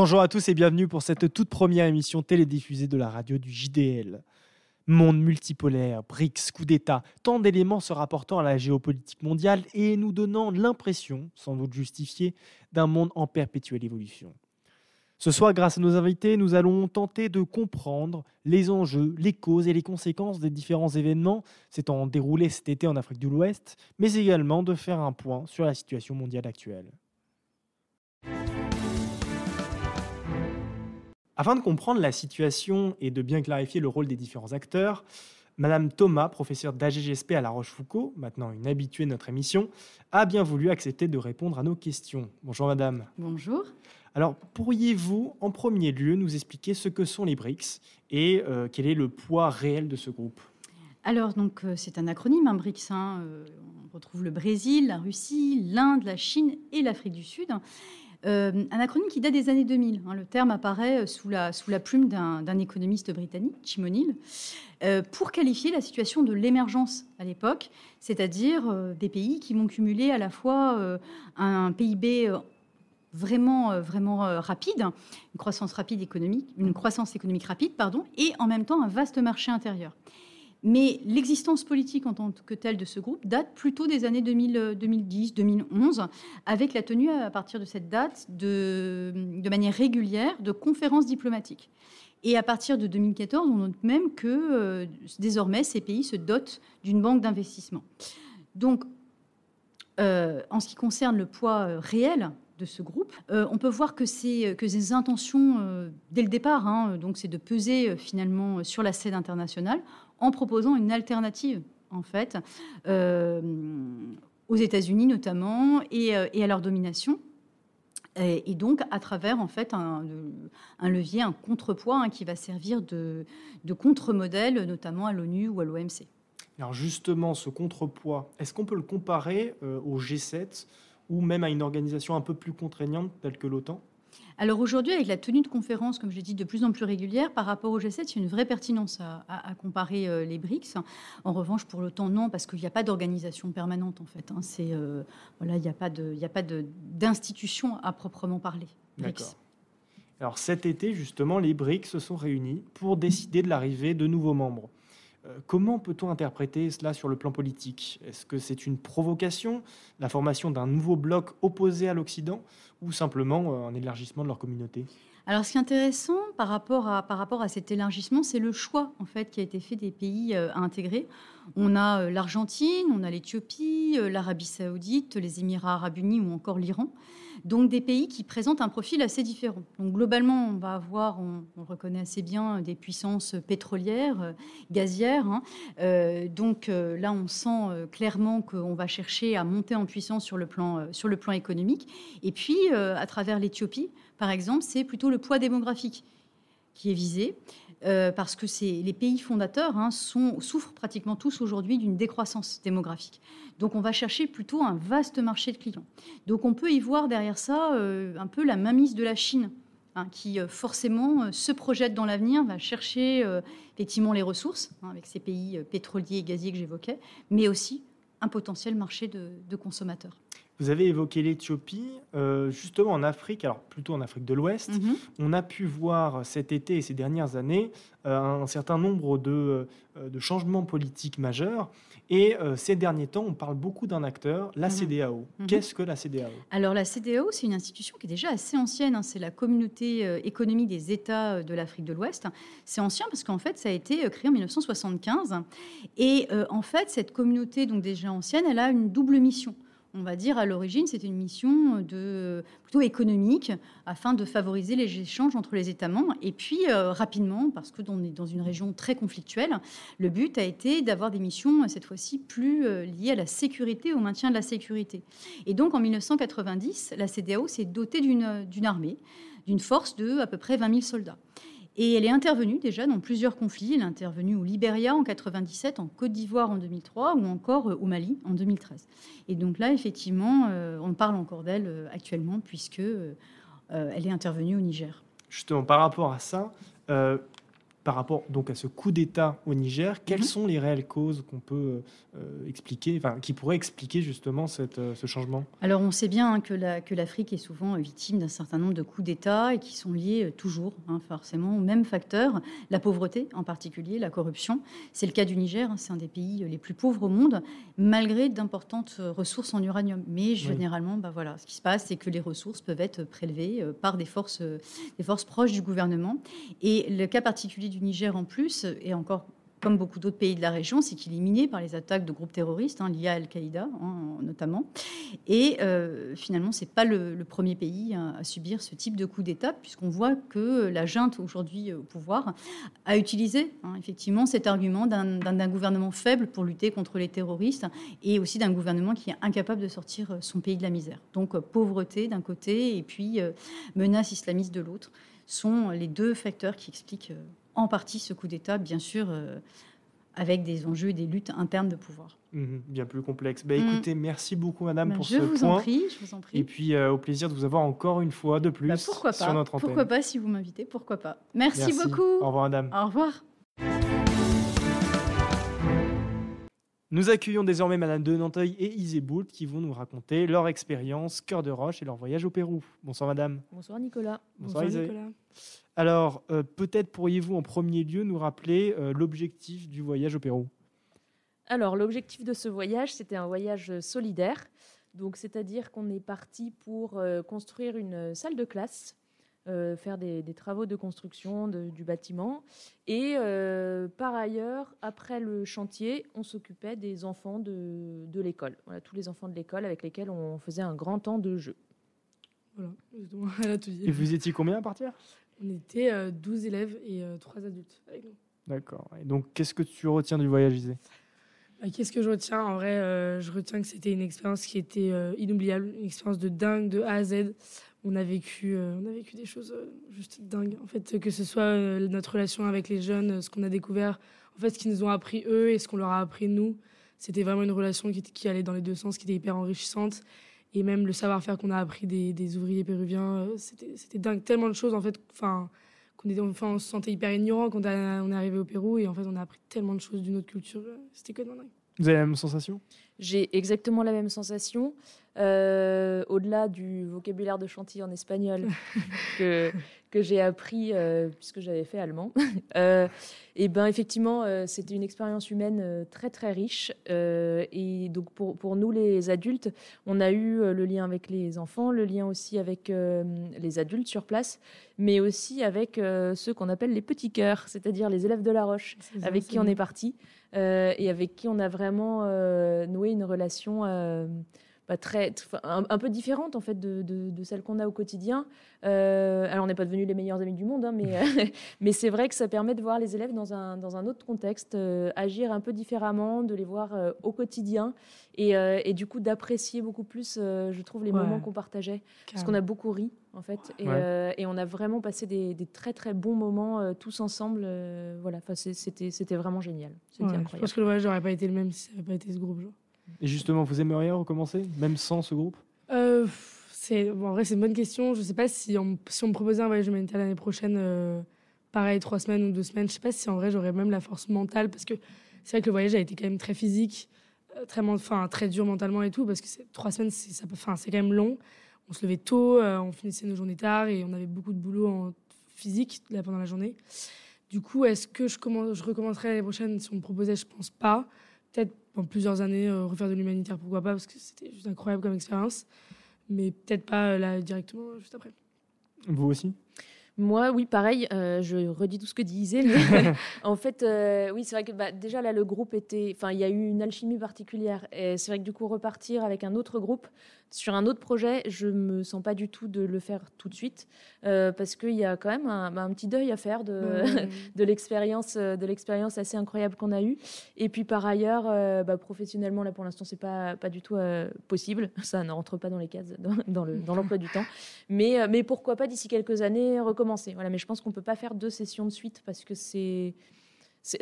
Bonjour à tous et bienvenue pour cette toute première émission télédiffusée de la radio du JDL. Monde multipolaire, BRICS, coup d'État, tant d'éléments se rapportant à la géopolitique mondiale et nous donnant l'impression, sans doute justifiée, d'un monde en perpétuelle évolution. Ce soir, grâce à nos invités, nous allons tenter de comprendre les enjeux, les causes et les conséquences des différents événements s'étant déroulés cet été en Afrique de l'Ouest, mais également de faire un point sur la situation mondiale actuelle. Afin de comprendre la situation et de bien clarifier le rôle des différents acteurs, Madame Thomas, professeure d'AGGSP à La Rochefoucauld, maintenant une habituée de notre émission, a bien voulu accepter de répondre à nos questions. Bonjour Madame. Bonjour. Alors, pourriez-vous, en premier lieu, nous expliquer ce que sont les BRICS et euh, quel est le poids réel de ce groupe? Alors, donc, euh, c'est un acronyme, un BRICS. Hein, euh, on retrouve le Brésil, la Russie, l'Inde, la Chine et l'Afrique du Sud. Un acronyme qui date des années 2000. Hein. le terme apparaît sous la, sous la plume d'un économiste britannique, Jim O'Neill, pour qualifier la situation de l'émergence à l'époque, c'est-à-dire des pays qui vont cumuler à la fois un PIB vraiment, euh, vraiment euh, rapide, une croissance rapide économique, une croissance économique rapide, pardon, et en même temps un vaste marché intérieur. Mais l'existence politique en tant que telle de ce groupe date plutôt des années 2010-2011, euh, avec la tenue à partir de cette date de, manière régulière de conférences diplomatiques. Et à partir de 2014, on note même que désormais ces pays se dotent d'une banque d'investissement. Donc, en ce qui concerne le poids réel de ce groupe. Euh, on peut voir que ces intentions euh, dès le départ, hein, donc c'est de peser euh, finalement sur la scène internationale en proposant une alternative en fait aux États-Unis notamment et, à leur domination. Et, donc à travers en fait un, levier, un contrepoids hein, qui va servir de, de contre-modèle notamment à l'ONU ou à l'OMC. Alors justement, ce contrepoids, est-ce qu'on peut le comparer au G7 ou même à une organisation un peu plus contraignante telle que l'OTAN? Alors aujourd'hui, avec la tenue de conférences, comme je dit, de plus en plus régulières, par rapport au G7, il y a une vraie pertinence à, comparer euh, les BRICS. En revanche, pour l'OTAN, non, parce qu'il n'y a pas d'organisation permanente, en fait. Hein. Euh, voilà, il n'y a pas, d'institution à proprement parler. D'accord. Alors cet été, justement, les BRICS se sont réunis pour décider de l'arrivée de nouveaux membres. Euh, comment peut-on interpréter cela sur le plan politique? Est-ce que c'est une provocation, la formation d'un nouveau bloc opposé à l'Occident, ou simplement euh, un élargissement de leur communauté? Alors, ce qui est intéressant par rapport à, par rapport à cet élargissement, c'est le choix en fait qui a été fait des pays euh, à intégrer. On a l'Argentine, on a l'Éthiopie, l'Arabie Saoudite, les Émirats Arabes Unis ou encore l'Iran. Donc des pays qui présentent un profil assez différent. Donc globalement, on va avoir, on, reconnaît assez bien, des puissances pétrolières, euh, gazières. Hein. Euh, donc euh, là, on sent clairement qu'on va chercher à monter en puissance sur le plan, sur le plan économique. Et puis, à travers l'Éthiopie, par exemple, c'est plutôt le poids démographique qui est visé. Euh, parce que les pays fondateurs hein, souffrent pratiquement tous aujourd'hui d'une décroissance démographique. Donc on va chercher plutôt un vaste marché de clients. Donc on peut y voir derrière ça euh, un peu la mainmise de la Chine. Hein, qui euh, forcément se projette dans l'avenir, va chercher effectivement les ressources, hein, avec ces pays pétroliers et gaziers que j'évoquais, mais aussi un potentiel marché de consommateurs. Vous avez évoqué l'Éthiopie. Euh, justement, en Afrique, alors plutôt en Afrique de l'Ouest, mhm. on a pu voir cet été et ces dernières années euh, un certain nombre de, euh, de, changements politiques majeurs. Et ces derniers temps, on parle beaucoup d'un acteur, la mhm. CDAO. Mhm. Qu'est-ce que la CDAO Alors, la CDAO, c'est une institution qui est déjà assez ancienne. Hein. C'est la communauté économique des États de l'Afrique de l'Ouest. C'est ancien parce qu'en fait, ça a été créé en 1975. Et en fait, cette communauté, donc déjà ancienne, elle a une double mission on va dire, à l'origine, c'était une mission de, plutôt économique afin de favoriser les échanges entre les États membres. Et puis, euh, rapidement, parce que on est dans une région très conflictuelle, le but a été d'avoir des missions, cette fois-ci, plus euh, liées à la sécurité, au maintien de la sécurité. Et donc, en 1990, la CDAO s'est dotée d'une armée, d'une force de à peu près 20 000 soldats. Et elle est intervenue déjà dans plusieurs conflits. Elle est intervenue au Libéria en 97, en Côte d'Ivoire en 2003 ou encore euh, au Mali en 2013. Et donc là, effectivement, euh, on parle encore d'elle euh, actuellement puisque elle est intervenue au Niger. Justement, par rapport à ça, par rapport donc à ce coup d'État au Niger, quelles Mhm. sont les réelles causes qu'on peut euh, expliquer, enfin, qui pourraient expliquer justement cette, euh, ce changement? Alors on sait bien hein, que la- que l'Afrique est souvent euh, victime d'un certain nombre de coups d'État et qui sont liés toujours hein, forcément aux mêmes facteurs, la pauvreté en particulier, la corruption. C'est le cas du Niger, hein, c'est un des pays les plus pauvres au monde, malgré d'importantes ressources en uranium. Mais généralement, bah voilà, ce qui se passe, c'est que les ressources peuvent être prélevées par des forces, des forces proches du gouvernement. Et le cas particulier du Niger en plus, et encore comme beaucoup d'autres pays de la région, c'est qu'il est miné par les attaques de groupes terroristes, hein, liés à Al-Qaïda hein, notamment. Et euh, finalement, ce n'est pas le, premier pays hein, à subir ce type de coup d'État, puisqu'on voit que la junte aujourd'hui au pouvoir a utilisé effectivement cet argument d'un- gouvernement faible pour lutter contre les terroristes et aussi d'un gouvernement qui est incapable de sortir son pays de la misère. Donc euh, pauvreté d'un côté et puis euh, menace islamiste de l'autre sont les deux facteurs qui expliquent euh, en partie ce coup d'État, bien sûr, euh, avec des enjeux et des luttes internes de pouvoir. Mhm, Bien plus complexe. Mm. écoutez, merci beaucoup Madame Ben, pour je ce vous point. en prie, je vous en prie. Et puis euh, au plaisir de vous avoir encore une fois de plus Bah, pourquoi sur pas notre antenne. Pourquoi pas si vous m'invitez Pourquoi pas Merci, beaucoup. Au revoir Madame. Au revoir. Nous accueillons désormais Madame de Nanteuil et Iseboult qui vont nous raconter leur expérience cœur de roche et leur voyage au Pérou. Bonsoir Madame. Bonsoir Nicolas. Bonsoir, Isabelle. Alors, euh, peut-être pourriez-vous en premier lieu nous rappeler euh, l'objectif du voyage au Pérou? Alors, l'objectif de ce voyage, c'était un voyage solidaire. Donc, c'est-à-dire qu'on est parti pour euh, construire une salle de classe, euh, faire des, des travaux de construction de- du bâtiment. Et euh, par ailleurs, après le chantier, on s'occupait des enfants de, de l'école. Voilà, tous les enfants de l'école avec lesquels on faisait un grand temps de jeu. Voilà, exactement, elle a tout dit. Et vous étiez combien à partir? On était euh, 12 élèves et 3 adultes avec nous. D'accord. Et donc, qu'est-ce que tu retiens du voyage, Isé Bah, Qu'est-ce que je retiens? En vrai, euh, je retiens que c'était une expérience qui était euh, inoubliable, une expérience de dingue de A à Z. On a vécu, euh, on a vécu des choses euh, juste dingues. En fait, que ce soit euh, notre relation avec les jeunes, ce qu'on a découvert, en fait, ce qu'ils nous ont appris eux et ce qu'on leur a appris nous, c'était vraiment une relation qui, allait dans les deux sens, qui était hyper enrichissante. Et même le savoir-faire qu'on a appris des, ouvriers péruviens, c'était dingue. Tellement de choses, en fait, qu'on était, enfin, on se sentait hyper ignorant quand on est arrivé au Pérou. Et en fait, on a appris tellement de choses d'une autre culture. C'était que dingue. Vous avez la même sensation? J'ai exactement la même sensation. Euh, Au-delà du vocabulaire de chantilly en espagnol que, que j'ai appris euh, puisque j'avais fait allemand, euh, et ben effectivement, euh, c'était une expérience humaine euh, très très riche. Et donc pour, pour nous les adultes, on a eu le lien avec les enfants, le lien aussi avec les adultes sur place, mais aussi avec ceux qu'on appelle les petits cœurs, c'est-à-dire les élèves de la Roche ça, avec qui on est parti et avec qui on a vraiment noué une relation bah, très, un, un peu différente en fait de, de- de celle qu'on a au quotidien. Euh, alors on n'est pas devenus les meilleurs amis du monde, hein, mais, euh, mais c'est vrai que ça permet de voir les élèves dans un, dans un autre contexte, euh, agir un peu différemment, de les voir euh, au quotidien et, et du coup d'apprécier beaucoup plus, je trouve, les Ouais. moments qu'on partageait. Parce qu'on a beaucoup ri, en fait. Et, Ouais. et on a vraiment passé des, des très, très bons moments tous ensemble. voilà, Enfin, c'était c'était vraiment génial. C'était Ouais, je incroyable. pense que le voyage n'aurait pas été le même si ça n'avait pas été ce groupe. genre. Et justement, vous aimeriez recommencer, même sans ce groupe? Euh, en vrai, c'est une bonne question. Je sais pas si on, si on me proposait un voyage humanitaire l'année prochaine, euh, pareil, trois semaines ou deux semaines, je sais pas si en vrai j'aurais même la force mentale parce que c'est vrai que le voyage a été quand même très physique, euh, très, enfin, très dur mentalement et tout parce que trois semaines, c'est, enfin, quand même long. On se levait tôt, on finissait nos journées tard et on avait beaucoup de boulot en physique là, pendant la journée. Du coup, est-ce que je, commence, je recommencerai l'année prochaine? Si on me proposait Je pense pas. Peut-être dans plusieurs années, euh, refaire de l'humanitaire, pourquoi pas, parce que c'était juste incroyable comme expérience. Mais peut-être pas euh, là directement, euh, juste après. Vous aussi? Moi, oui, pareil. euh, je redis tout ce que dit Isée. mais en fait, euh, oui, c'est vrai que bah, déjà là, le groupe était. Enfin, il y a eu une alchimie particulière. Et c'est vrai que du coup, repartir avec un autre groupe sur un autre projet, je me sens pas du tout de le faire tout de suite. euh, parce qu'il y a quand même un, un petit deuil à faire de. Ouais. de l'expérience euh, de l'expérience assez incroyable qu'on a eue et puis par ailleurs euh, bah, professionnellement là pour l'instant c'est pas pas du tout euh, possible ça ne rentre pas dans les cases dans, dans le dans l'emploi du temps mais mais pourquoi pas d'ici quelques années recommencer voilà mais je pense qu'on peut pas faire deux sessions de suite parce que c'est-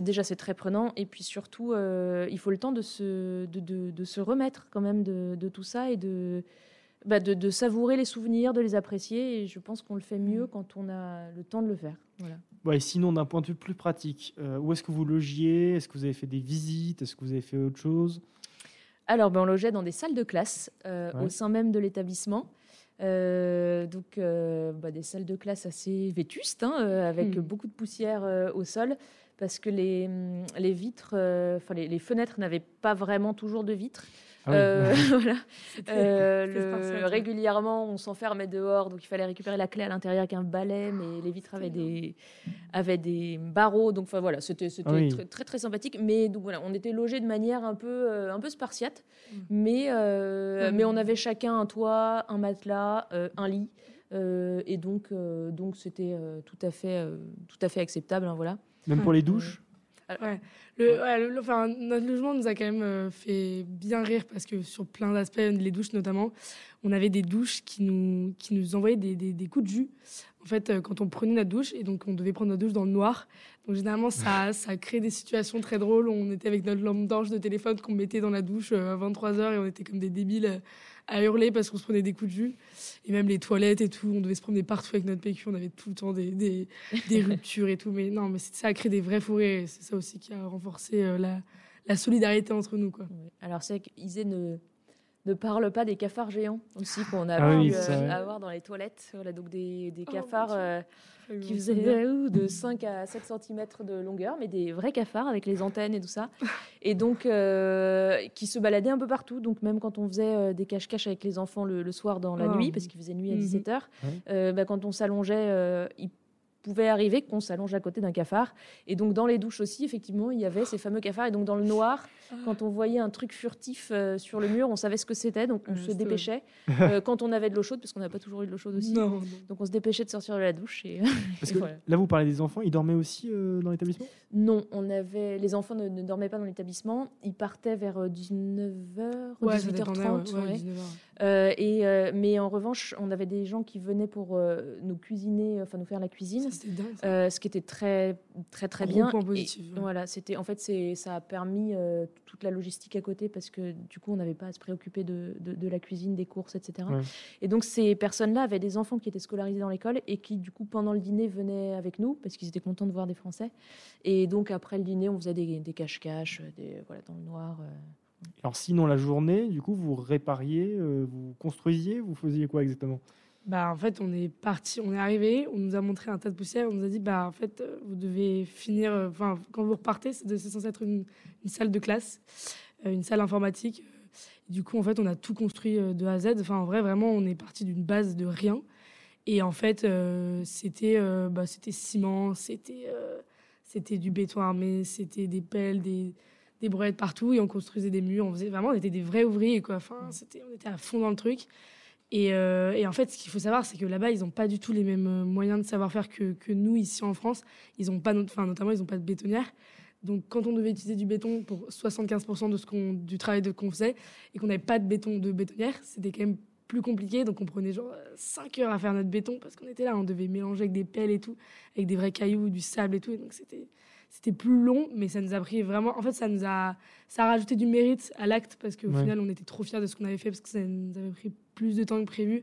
déjà c'est très prenant et puis surtout euh, il faut le temps de se de, de- de se remettre quand même de, de tout ça et de bah, de, de savourer les souvenirs, de les apprécier. Et je pense qu'on le fait mieux Mm. quand on a le temps de le faire. Voilà. Ouais, sinon, d'un point de vue plus pratique, euh, où est-ce que vous logiez? Est-ce que vous avez fait des visites? Est-ce que vous avez fait autre chose? Alors, ben, on logeait dans des salles de classe euh, Ouais. au sein même de l'établissement. Euh, donc, euh, bah, des salles de classe assez vétustes, hein, euh, avec Hmm. beaucoup de poussière euh, au sol, parce que les, hum, les vitres, euh, enfin les, les fenêtres n'avaient pas vraiment toujours de vitres. Ah oui. Euh, voilà. Euh, le- régulièrement, on s'enfermait dehors, donc il fallait récupérer la clé à l'intérieur avec un balai, mais les vitres avaient des, avaient des barreaux, donc enfin voilà, c'était Ah oui. très, très très sympathique. Mais donc voilà, on était logés de manière un peu euh, un peu spartiate, Mm. mais euh, Mm. mais on avait chacun un toit, un matelas, euh, un lit, euh, et donc euh, donc c'était euh, tout à fait euh, tout à fait acceptable, hein, voilà. Même pour les douches Ouais. Le, ouais, le- le- enfin, notre logement nous a quand même euh, fait bien rire parce que sur plein d'aspects, les douches notamment, on avait des douches qui nous, qui nous envoyaient des, des, des coups de jus. En fait, euh, quand on prenait notre douche, et donc on devait prendre notre douche dans le noir. Donc généralement, ça, ça crée des situations très drôles. On était avec notre lampe d'orge de téléphone qu'on mettait dans la douche euh, à 23h et on était comme des débiles à hurler parce qu'on se prenait des coups de jus. Et même les toilettes et tout, on devait se promener partout avec notre PQ. On avait tout le temps des, des, des ruptures et tout. Mais non, mais ça a créé des vrais fourrés. C'est ça aussi qui a renforcé euh, la, la solidarité entre nous. Quoi. Alors c'est vrai qu'Isée ne ne parle pas des cafards géants aussi qu'on a Ah pu oui, euh, avoir dans les toilettes. Voilà, donc des, des Oh, cafards euh, Ils qui faisaient euh, de 5 à 7 cm de longueur, mais des vrais cafards avec les antennes et tout ça. Et donc, euh, qui se baladaient un peu partout. Donc, même quand on faisait euh, des cache-cache avec les enfants le, le soir dans la Oh. nuit, parce qu'il faisait nuit à Mhm. 17h, Ouais. bah, quand on s'allongeait, euh, il pouvait arriver qu'on s'allonge à côté d'un cafard. Et donc, dans les douches aussi, effectivement, il y avait ces fameux cafards. Et donc, dans le noir, quand on voyait un truc furtif euh, sur le mur, on savait ce que c'était, donc on Ouais, se dépêchait. Euh, quand on avait de l'eau chaude, parce qu'on n'a pas toujours eu de l'eau chaude aussi. Non, non. Donc, on se dépêchait de sortir de la douche. Et... Parce Et que voilà. là, vous parlez des enfants, ils dormaient aussi euh, dans l'établissement? Non, on avait les enfants ne, ne dormaient pas dans l'établissement. Ils partaient vers euh, 19h, Ouais, ça 18h30. dépendait, ouais, ouais, ouais. 19 heures. Euh, et, mais en revanche, on avait des gens qui venaient pour nous cuisiner, enfin nous faire la cuisine, Ça, dingue. ça. ce qui était très très très bien. point Et positif, ouais. voilà, c'était en fait c'est ça a permis euh, toute la logistique à côté parce que du coup on n'avait pas à se préoccuper de, de, de la cuisine, des courses, etc. Ouais. Et donc ces personnes-là avaient des enfants qui étaient scolarisés dans l'école et qui du coup pendant le dîner venaient avec nous parce qu'ils étaient contents de voir des Français. Et donc après le dîner, on faisait des, des cache-cache, des voilà dans le noir. euh. Alors, sinon, la journée, du coup, vous répariez, euh, vous construisiez, vous faisiez quoi exactement? Bah, en fait, on est parti, on est arrivé, on nous a montré un tas de poussière, on nous a dit, bah, en fait, euh, vous devez finir, euh, quand vous repartez, c'est censé être une, salle de classe, euh, une salle informatique. Du coup, en fait, on a tout construit de A à Z. En vrai, vraiment, on est parti d'une base de rien. Et en fait, c'était bah, c'était ciment, c'était c'était du béton armé, c'était des pelles, des, des brouettes partout, et on construisait des murs. On vraiment, on était des vrais ouvriers. Enfin, on était à fond dans le truc. Et, euh, et en fait, ce qu'il faut savoir, c'est que là-bas, ils n'ont pas du tout les mêmes euh, moyens de savoir-faire que, nous, ici en France. Ils pas, enfin, notamment, ils n'ont pas de bétonnière. Donc, quand on devait utiliser du béton pour 75% de ce du travail de, qu'on faisait, et qu'on n'avait pas de béton de bétonnière, c'était quand même plus compliqué. Donc, on prenait genre 5 heures à faire notre béton parce qu'on était là, on devait mélanger avec des pelles et tout, avec des vrais cailloux, du sable et tout. Et donc, c'était, c'était plus long, mais ça nous a pris vraiment. En fait, ça nous a, ça a rajouté du mérite à l'acte parce qu'au Ouais. final, on était trop fiers de ce qu'on avait fait parce que ça nous avait pris plus de temps que prévu.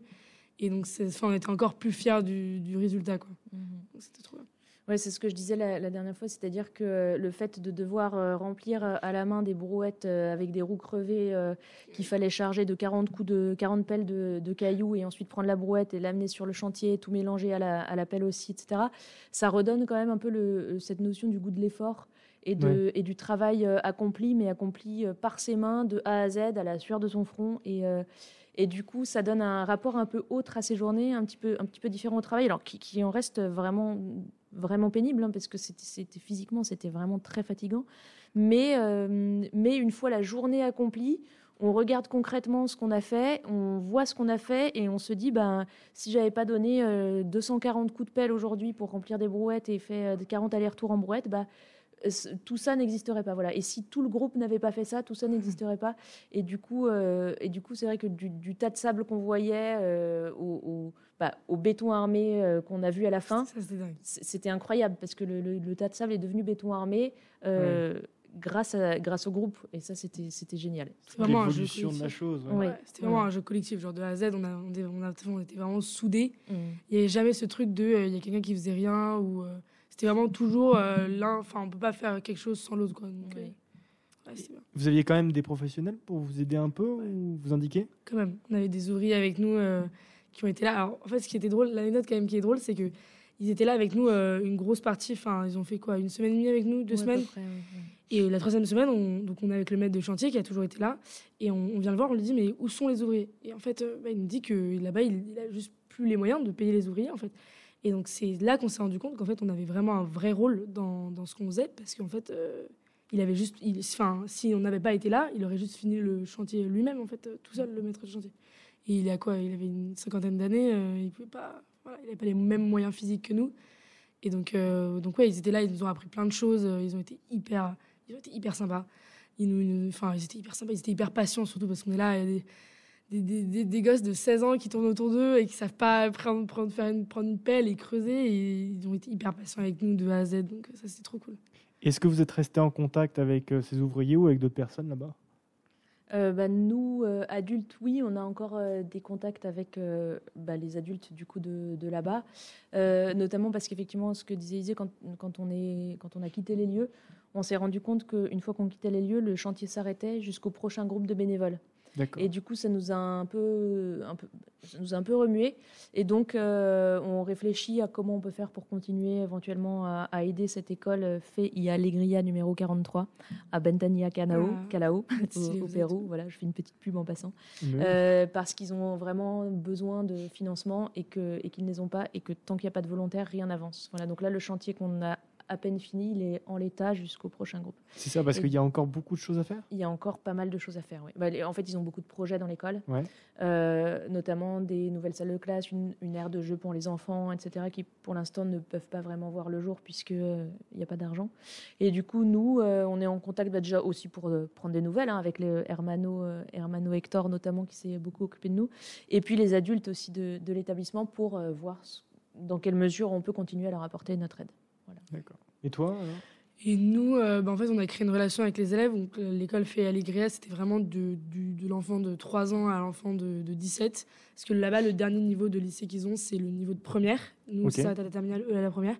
Et donc, c'est- enfin, on était encore plus fiers du, du résultat. Quoi. Donc, c'était trop bien. Ouais, c'est ce que je disais la, la dernière fois, c'est-à-dire que euh, le fait de devoir euh, remplir euh, à la main des brouettes avec des roues crevées euh, qu'il fallait charger de 40 coups de 40 pelles de, de cailloux et ensuite prendre la brouette et l'amener sur le chantier, tout mélanger à la, à la pelle aussi, etc. Ça redonne quand même un peu le, cette notion du goût de l'effort et, de, et du travail accompli, mais accompli par ses mains de A à Z, à la sueur de son front. Et, euh, et du coup, ça donne un rapport un peu autre à ces journées, un petit peu, un petit peu différent au travail, alors qui, qui en reste vraiment, vraiment pénible, hein, parce que c'était, physiquement, c'était vraiment très fatigant. Mais, euh, mais une fois la journée accomplie, on regarde concrètement ce qu'on a fait, on voit ce qu'on a fait et on se dit, ben, si j'avais pas donné euh, 240 coups de pelle aujourd'hui pour remplir des brouettes et fait euh, 40 allers-retours en brouette, bah, euh, tout ça n'existerait pas. Voilà. Et si tout le groupe n'avait pas fait ça, tout ça n'existerait pas. Et du coup, euh, c'est vrai que du, tas de sable qu'on voyait euh, au- bah, au béton armé euh, qu'on a vu à la fin, c'était incroyable parce que le, le- le tas de sable est devenu béton armé euh, grâce, à, grâce au groupe. Et ça, c'était c'était génial. C'est vraiment un jeu de la chose. ouais. Ouais. Ouais, c'était vraiment un jeu collectif, genre de A à Z, on, a, on, était- on a- on était vraiment soudés. Mm. Il n'y avait jamais ce truc de euh, il y a quelqu'un qui faisait rien ou euh, c'était vraiment toujours euh, l'un. Enfin, on peut pas faire quelque chose sans l'autre, quoi. Donc, euh. Vous aviez quand même des professionnels pour vous aider un peu ou vous indiquer? Quand même, on avait des ouvriers avec nous euh, qui ont été là. Alors, en fait, ce qui était drôle, l'anecdote quand même qui est drôle, c'est que ils étaient là avec nous euh, une grosse partie. Enfin, ils ont fait quoi, une semaine et demie avec nous, deux Ouais, semaines. près, ouais, ouais. Et la troisième semaine, on, donc on est avec le maître de chantier qui a toujours été là. Et on, on vient le voir, on lui dit, mais où sont les ouvriers? Et en fait, euh, bah, il nous dit que là-bas, il, il a juste plus les moyens de payer les ouvriers, en fait. Et donc, c'est là qu'on s'est rendu compte qu'en fait, on avait vraiment un vrai rôle dans, dans ce qu'on faisait, parce qu'en fait, euh, il avait juste. Enfin, si on n'avait pas été là, il aurait juste fini le chantier lui-même, en fait, euh, tout seul, le maître de chantier. Et il quoi Il avait une cinquantaine d'années, euh, il pouvait pas. Voilà, il n'avait pas les mêmes moyens physiques que nous. Et donc, euh, donc ouais, ils étaient là, ils nous ont appris plein de choses, euh, ils ont été hyper, ils ont été hyper sympas. Ils nous, enfin, ils étaient hyper sympas, ils étaient hyper patients surtout parce qu'on est là, a des, des, des, des- gosses de 16 ans qui tournent autour d'eux et qui savent pas prendre, faire une, prendre une pelle et creuser. Et ils ont été hyper patients avec nous de A à Z, donc ça c'est trop cool. Est-ce que vous êtes resté en contact avec ces ouvriers ou avec d'autres personnes là-bas? Euh, bah, nous, euh, adultes, oui, on a encore euh, des contacts avec bah, les adultes du coup de, là-bas, notamment parce qu'effectivement, ce que disait Isée, quand, quand on a quitté les lieux, on s'est rendu compte qu'une fois qu'on quittait les lieux, le chantier s'arrêtait jusqu'au prochain groupe de bénévoles. Et du coup, ça nous a un peu, un peu, ça nous a un peu remué. Et donc, euh, on réfléchit à comment on peut faire pour continuer éventuellement à, à aider cette école euh, fait y Alegria numéro 43 à Bentania Canao, Ah, Calao, au, Pérou. êtes- Voilà, je fais une petite pub en passant. Euh, parce qu'ils ont vraiment besoin de financement et que et qu'ils ne les ont pas et que tant qu'il n'y a pas de volontaires, rien n'avance. Voilà, donc là, le chantier qu'on a à peine fini, il est en l'état jusqu'au prochain groupe. C'est ça, parce qu'il y a encore beaucoup de choses à faire? Il y a encore pas mal de choses à faire. Oui. Bah, en fait, ils ont beaucoup de projets dans l'école, Ouais. Euh, notamment des nouvelles salles de classe, une, une aire de jeu pour les enfants, etc., qui pour l'instant ne peuvent pas vraiment voir le jour puisqu'il n'y a pas d'argent. Et du coup, nous, euh, on est en contact bah, déjà aussi pour euh, prendre des nouvelles hein, avec les Hermano, euh, Hermano Hector notamment, qui s'est beaucoup occupé de nous, et puis les adultes aussi de, de l'établissement pour euh, voir ce- dans quelle mesure on peut continuer à leur apporter notre aide. D'accord. Et toi alors? Et nous, euh, bah, en fait, on a créé une relation avec les élèves. Donc, euh, l'école fait Allegria, c'était vraiment de, l'enfant de 3 ans à l'enfant de, de 17. Parce que là-bas, le dernier niveau de lycée qu'ils ont, c'est le niveau de première. Nous, Ok. ça à la terminale, eux à la première.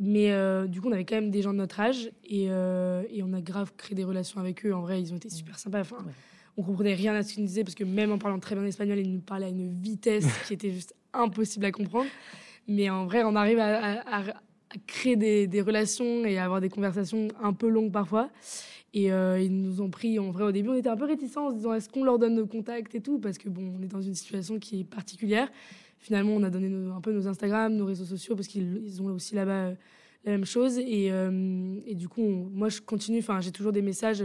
Mais euh, du coup, on avait quand même des gens de notre âge et, euh, et on a grave créé des relations avec eux. En vrai, ils ont été super sympas. Enfin, Ouais. On comprenait rien à ce qu'ils nous disaient parce que même en parlant très bien espagnol, ils nous parlaient à une vitesse qui était juste impossible à comprendre. Mais en vrai, on arrive à, à- à- à créer des, relations et avoir des conversations un peu longues parfois. Et euh, ils nous ont pris, en vrai, au début, on était un peu réticents en se disant est-ce qu'on leur donne nos contacts et tout? Parce que bon, on est dans une situation qui est particulière. Finalement, on a donné un peu nos Instagram, nos réseaux sociaux, parce qu'ils ils ont aussi là-bas euh, la même chose. Et, euh, et du coup, moi, je continue, enfin, j'ai toujours des messages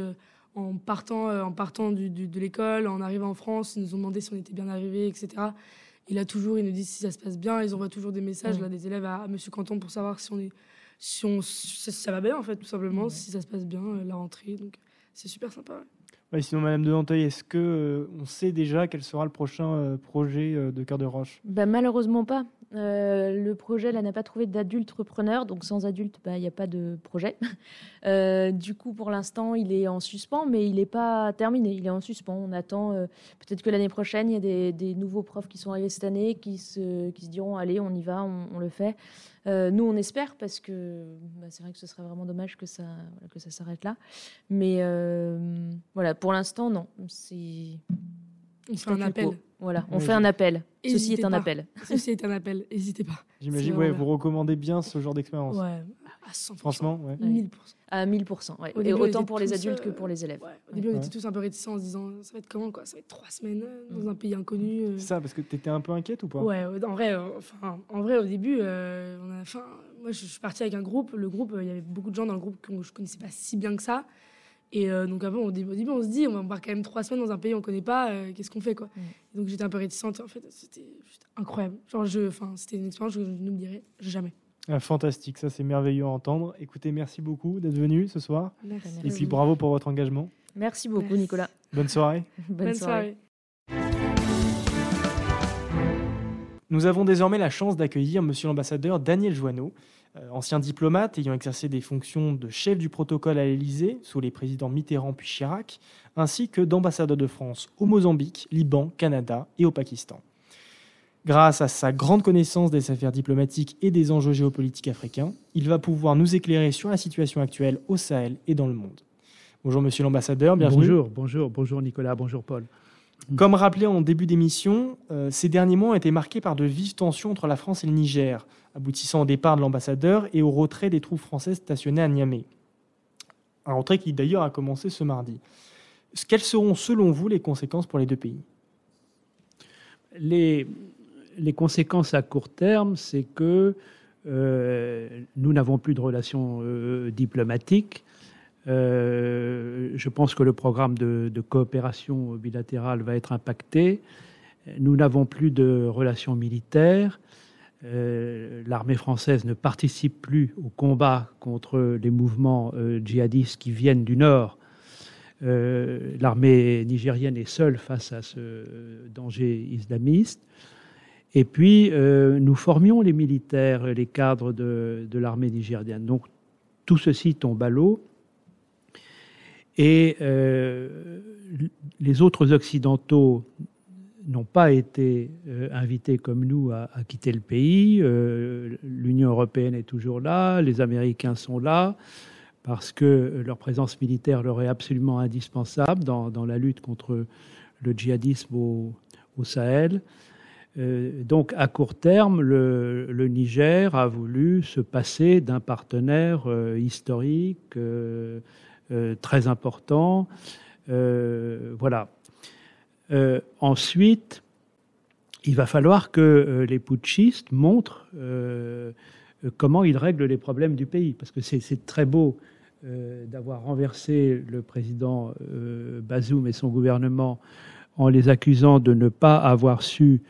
en partant, en partant de l'école, en arrivant en France. Ils nous ont demandé si on était bien arrivés, etc. Et là, toujours, ils nous disent si ça se passe bien. Ils envoient toujours des messages Mm. là, des élèves à, à Monsieur Canton pour savoir si on est, si on, si ça va bien en fait, tout simplement, Ouais. si ça se passe bien euh, la rentrée. Donc, c'est super sympa. ouais. Ouais, Sinon, Madame de Nanteuil, est-ce que euh, on sait déjà quel sera le prochain euh, projet euh, de Cœur de Roche? Bah, malheureusement pas. Euh, le projet là n'a pas trouvé d'adulte repreneur, donc sans adulte, bah, il n'y a pas de projet. Euh, du coup, pour l'instant, il est en suspens, mais il n'est pas terminé. Il est en suspens. On attend euh, peut-être que l'année prochaine, il y a des, nouveaux profs qui sont arrivés cette année, qui se, diront allez, on y va, on, le fait. Nous, on espère parce que bah, c'est vrai que ce serait vraiment dommage que ça, s'arrête là. Mais voilà, pour l'instant, non. On fait un appel. quo. Voilà, on fait un appel. Ceci Hésitez est un pas. appel. Ceci est un appel. N'hésitez pas. J'imagine, ouais, vous recommandez bien ce genre d'expérience. Ouais, à 100%. Franchement, ouais. 1000%. À 1000%. ouais. Au Et autant pour les adultes que pour les élèves. Ouais, Au début, on était tous un peu réticents en se disant ça va être comment quoi Ça va être trois semaines euh, dans Mm. un pays inconnu. euh. C'est ça, parce que tu étais un peu inquiète ou pas? Ouais, en vrai, euh, enfin, en vrai, au début, euh, on a, enfin, moi, je, je suis partie avec un groupe. Le groupe, euh, il y avait beaucoup de gens dans le groupe que je connaissais pas si bien que ça. Et euh, donc avant, au début, au début, on se dit, on va part quand même trois semaines dans un pays qu'on connaît pas. euh, Qu'est-ce qu'on fait, quoi Mm. Et Donc j'étais un peu réticente. En fait, c'était juste incroyable. Genre, je, enfin, c'était une expérience que je n'oublierai jamais. Ah, Fantastique, ça c'est merveilleux à entendre. Écoutez, merci beaucoup d'être venu ce soir. Merci. Et puis bravo pour votre engagement. Merci beaucoup, Merci. Nicolas. Bonne soirée. Bonne, Bonne soirée. soirée. Nous avons désormais la chance d'accueillir Monsieur l'ambassadeur Daniel Joanneau, euh, ancien diplomate ayant exercé des fonctions de chef du protocole à l'Élysée sous les présidents Mitterrand puis Chirac, ainsi que d'ambassadeur de France au Mozambique, Liban, Canada et au Pakistan. Grâce à sa grande connaissance des affaires diplomatiques et des enjeux géopolitiques africains, il va pouvoir nous éclairer sur la situation actuelle au Sahel et dans le monde. Bonjour Monsieur l'ambassadeur, bienvenue. Bonjour, bonjour, bonjour Nicolas, bonjour Paul. Comme rappelé en début d'émission, euh, ces derniers mois ont été marqués par de vives tensions entre la France et le Niger, aboutissant au départ de l'ambassadeur et au retrait des troupes françaises stationnées à Niamey. Un retrait qui d'ailleurs a commencé ce mardi. Quelles seront selon vous les conséquences pour les deux pays? Les, les, conséquences à court terme, c'est que euh, nous n'avons plus de relations euh, diplomatiques euh, je pense que le programme de, coopération bilatérale va être impacté. Nous n'avons plus de relations militaires. Euh, l'armée française ne participe plus au combat contre les mouvements euh, djihadistes qui viennent du nord. L'armée nigérienne est seule face à ce danger islamiste. Et puis, nous formions les militaires, les cadres de, de l'armée nigérienne. Donc, tout ceci tombe à l'eau. Et euh, les autres Occidentaux n'ont pas été euh, invités comme nous à, quitter le pays. Euh, L'Union européenne est toujours là, les Américains sont là, parce que leur présence militaire leur est absolument indispensable dans, la lutte contre le djihadisme au, Sahel. donc, à court terme, le, Niger a voulu se passer d'un partenaire historique très important. Euh, voilà. Euh, ensuite, il va falloir que les putschistes montrent comment ils règlent les problèmes du pays. Parce que c'est très beau d'avoir renversé le président Bazoum et son gouvernement en les accusant de ne pas avoir su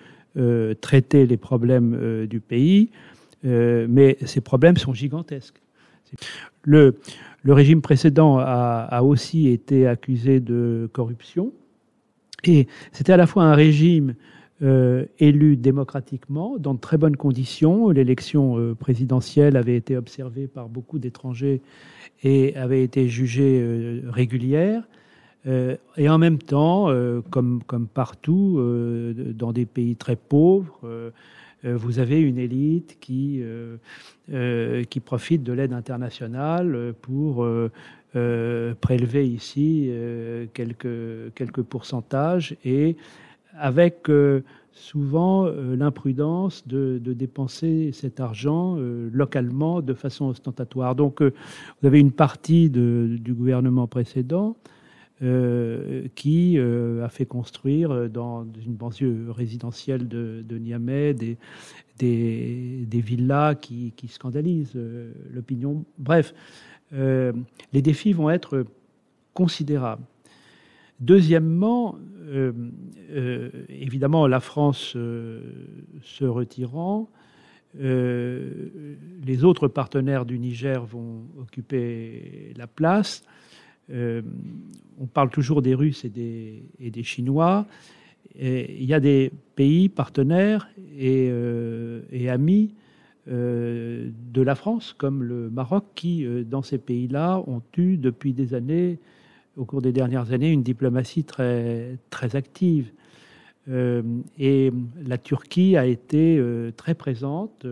traiter les problèmes du pays. mais ces problèmes sont gigantesques. Le, régime précédent a, aussi été accusé de corruption. Et c'était à la fois un régime euh, élu démocratiquement, dans de très bonnes conditions. L'élection euh, présidentielle avait été observée par beaucoup d'étrangers et avait été jugée euh, régulière. et en même temps, comme, partout, dans des pays très pauvres, vous avez une élite qui, euh, euh, qui profite de l'aide internationale pour prélever ici quelques, quelques pourcentages et avec souvent l'imprudence de, dépenser cet argent localement de façon ostentatoire. Donc vous avez une partie du gouvernement précédent euh, qui euh, a fait construire dans une banlieue résidentielle de, Niamey des, villas qui, scandalisent euh, l'opinion. Bref, les défis vont être considérables. Deuxièmement, évidemment, la France se retirant, les autres partenaires du Niger vont occuper la place. Euh, on parle toujours des Russes et des, Chinois. il y a des pays partenaires et, euh, amis euh, de la France, comme le Maroc, qui, dans ces pays-là, ont eu depuis des années, au cours des dernières années, une diplomatie très, active. et la Turquie a été très présente.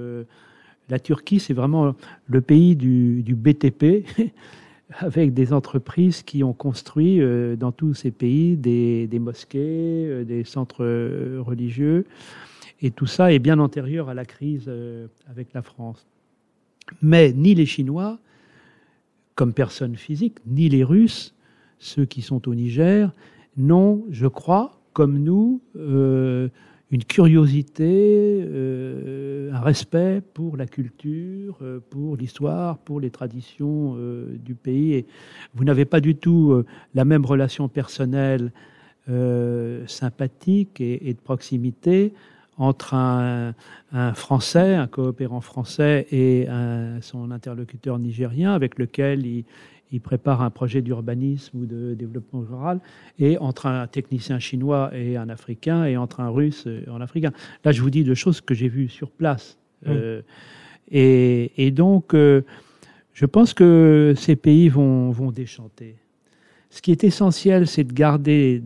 la Turquie, c'est vraiment le pays du BTP. avec des entreprises qui ont construit euh, dans tous ces pays des, mosquées, euh, des centres euh, religieux. Et tout ça est bien antérieur à la crise avec la France. Mais ni les Chinois, comme personnes physiques, ni les Russes, ceux qui sont au Niger, n'ont, je crois, comme nous, une curiosité, euh, un respect pour la culture, euh, pour l'histoire, pour les traditions euh, du pays. Vous n'avez pas du tout la même relation personnelle, sympathique et, de proximité entre un, Français, un coopérant français et son interlocuteur nigérien avec lequel il, il prépare un projet d'urbanisme ou de développement rural, et entre un technicien chinois et un Africain, et entre un Russe et un Africain. Là, je vous dis deux choses que j'ai vues sur place. Euh, et, donc, euh, je pense que ces pays vont, vont déchanter. Ce qui est essentiel, c'est de garder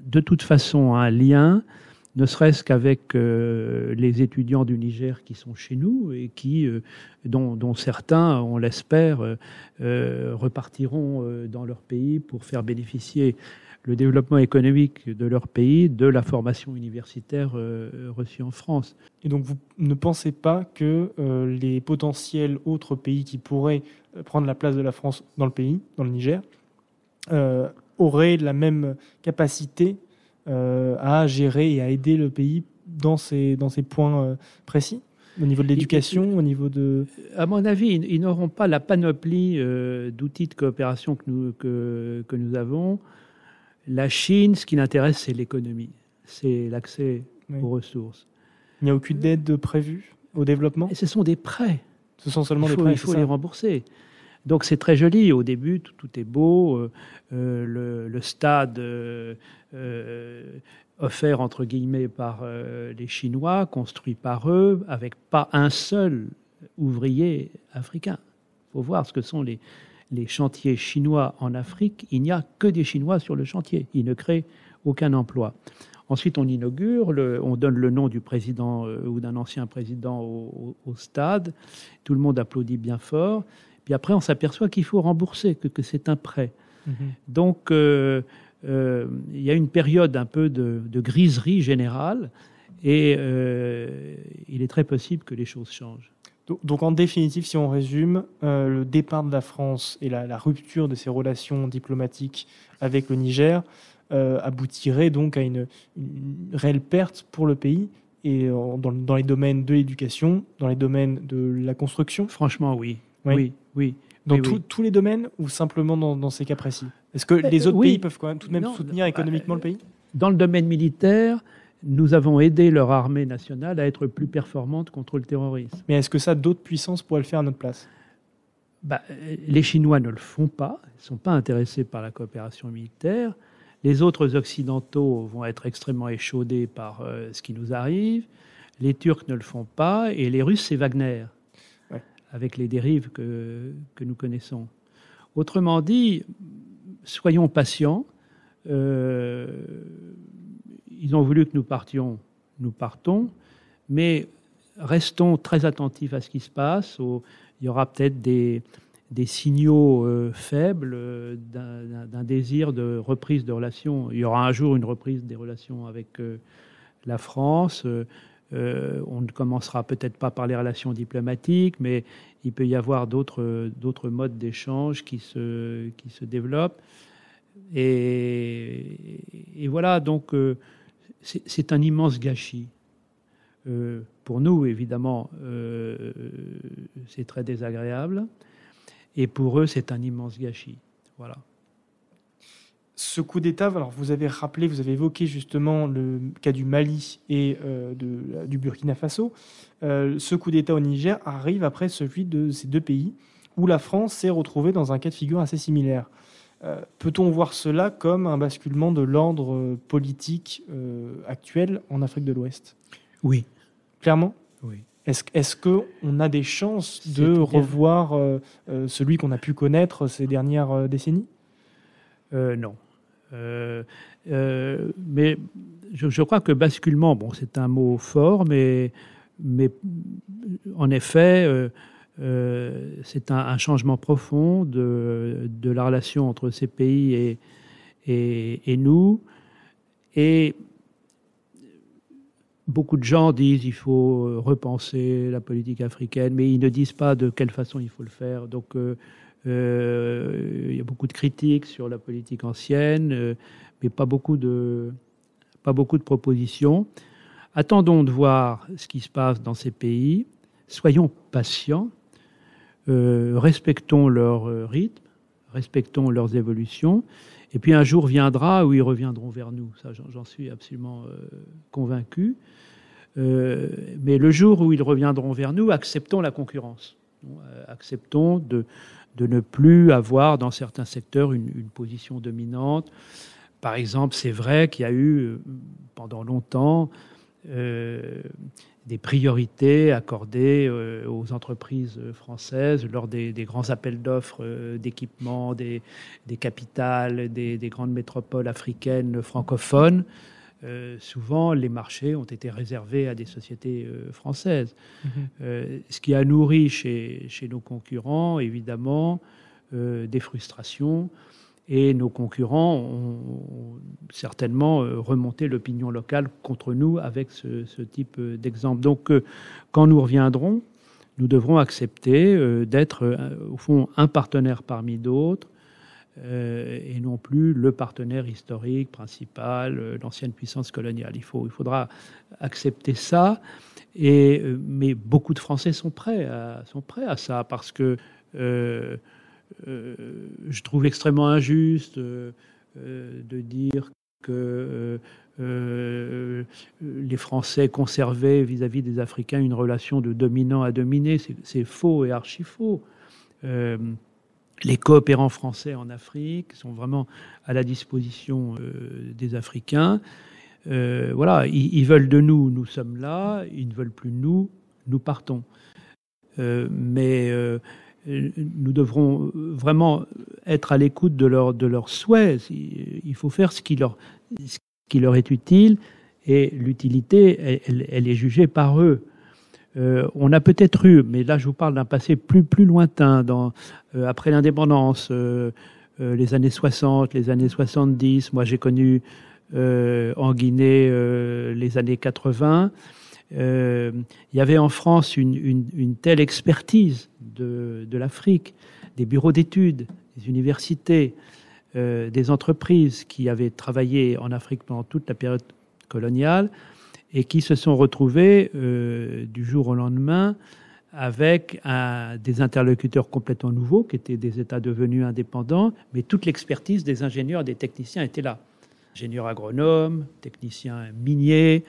de toute façon un lien ne serait-ce qu'avec euh, les étudiants du Niger qui sont chez nous et qui, euh, dont, certains, on l'espère, euh, repartiront dans leur pays pour faire bénéficier le développement économique de leur pays de la formation universitaire reçue en France. Et donc vous ne pensez pas que les potentiels autres pays qui pourraient prendre la place de la France dans le pays, dans le Niger, auraient la même capacité à gérer et à aider le pays dans ces, dans ces points euh, précis au niveau de l'éducation, au niveau de... À mon avis, ils, n'auront pas la panoplie euh, d'outils de coopération que nous, que, que, nous avons. La Chine, ce qui l'intéresse, c'est l'économie, c'est l'accès aux ressources. Il n'y a aucune aide prévue au développement? Et Ce sont des prêts. Ce sont seulement des prêts. Il faut les rembourser. Donc c'est très joli. Au début, tout, est beau. le, le, stade euh, offert entre guillemets par euh, les Chinois, construit par eux, avec pas un seul ouvrier africain. Il faut voir ce que sont les, les chantiers chinois en Afrique. Il n'y a que des Chinois sur le chantier. Ils ne créent aucun emploi. Ensuite, on inaugure, on donne le nom du président euh, ou d'un ancien président au, stade. Tout le monde applaudit bien fort. Puis après, on s'aperçoit qu'il faut rembourser, que, que c'est un prêt. Mm-hmm. Donc, euh, il y a une période un peu de, griserie générale et euh, il est très possible que les choses changent. Donc, en définitive, si on résume, euh, le départ de la France et la, rupture de ses relations diplomatiques avec le Niger aboutirait donc à une, réelle perte pour le pays et dans, les domaines de l'éducation, dans les domaines de la construction? Franchement, oui, oui, oui. Dans tous les domaines ou simplement dans ces cas précis? Est-ce que les autres pays peuvent quand même tout de même soutenir économiquement le pays? Dans le domaine militaire, nous avons aidé leur armée nationale à être plus performante contre le terrorisme. Mais est-ce que ça, d'autres puissances pourraient le faire à notre place? Bah, Les Chinois ne le font pas, ils ne sont pas intéressés par la coopération militaire. Les autres Occidentaux vont être extrêmement échaudés par euh, ce qui nous arrive. Les Turcs ne le font pas. Et les Russes, c'est Wagner, avec les dérives que, que nous connaissons. Autrement dit, soyons patients. Euh, ils ont voulu que nous partions, nous partons, mais restons très attentifs à ce qui se passe. il y aura peut-être des, signaux euh, faibles euh, d'un désir de reprise de relations. Il y aura un jour une reprise des relations avec la France. On ne commencera peut-être pas par les relations diplomatiques, mais il peut y avoir d'autres modes d'échange qui se, développent. Et, voilà, donc euh, c'est un immense gâchis. Euh, pour nous, évidemment, euh, c'est très désagréable. Et pour eux, c'est un immense gâchis. Voilà. Ce coup d'État, alors vous avez rappelé, vous avez évoqué justement le cas du Mali et de, du Burkina Faso. ce coup d'État au Niger arrive après celui de ces deux pays où la France s'est retrouvée dans un cas de figure assez similaire. Euh, peut-on voir cela comme un basculement de l'ordre euh, politique euh, actuel en Afrique de l'Ouest? Oui. Clairement? Oui. Est-ce est qu'on a des chances de revoir celui qu'on a pu connaître ces dernières décennies? Non. mais je, crois que basculement, bon, c'est un mot fort, mais, mais en effet, euh, c'est un, changement profond de, la relation entre ces pays et, et, nous. Et beaucoup de gens disent qu'il faut repenser la politique africaine, mais ils ne disent pas de quelle façon il faut le faire. Donc, euh, euh, il y a beaucoup de critiques sur la politique ancienne, mais pas beaucoup de, pas beaucoup de propositions. Attendons de voir ce qui se passe dans ces pays. Soyons patients. Euh, respectons leur euh, rythme, respectons leurs évolutions, et puis un jour viendra où ils reviendront vers nous. Ça, j'en suis absolument euh, convaincu. mais le jour où ils reviendront vers nous, acceptons la concurrence. acceptons de, de, ne plus avoir dans certains secteurs une, position dominante. Par exemple, c'est vrai qu'il y a eu pendant longtemps euh, des priorités accordées euh, aux entreprises françaises lors des, grands appels d'offres euh, d'équipement des, capitales, des, grandes métropoles africaines francophones. Souvent, les marchés ont été réservés à des sociétés françaises. Mm-hmm. ce qui a nourri chez, chez nos concurrents, évidemment, des frustrations et nos concurrents ont certainement euh, remonté l'opinion locale contre nous avec ce, type euh, d'exemple. Donc, euh, quand nous reviendrons, nous devrons accepter d'être, au fond, un partenaire parmi d'autres et non plus le partenaire historique, principal, l'ancienne puissance coloniale. Il, faut, il faudra accepter ça. Et, mais beaucoup de Français sont prêts à, sont prêts à ça parce que euh, je trouve extrêmement injuste euh, euh, de dire que les Français conservaient vis-à-vis des Africains une relation de dominant à dominé. C'est faux et archi faux. Les coopérants français en Afrique sont vraiment à la disposition des Africains. voilà, ils, veulent de nous, nous sommes là. Ils ne veulent plus de nous, nous partons. mais nous devrons vraiment être à l'écoute de, leur, de leurs souhaits. Il faut faire ce qui leur est utile et l'utilité, elle, est jugée par eux. Euh, on a peut-être eu, mais là je vous parle d'un passé plus, plus lointain, euh, après l'indépendance, euh, les années 60, les années 70, moi j'ai connu en Guinée les années 80. Euh, il y avait en France une, telle expertise de, l'Afrique, des bureaux d'études, des universités, des entreprises qui avaient travaillé en Afrique pendant toute la période coloniale et qui se sont retrouvés euh, du jour au lendemain avec des interlocuteurs complètement nouveaux, qui étaient des États devenus indépendants, mais toute l'expertise des ingénieurs des techniciens était là. Ingénieurs agronomes, techniciens miniers,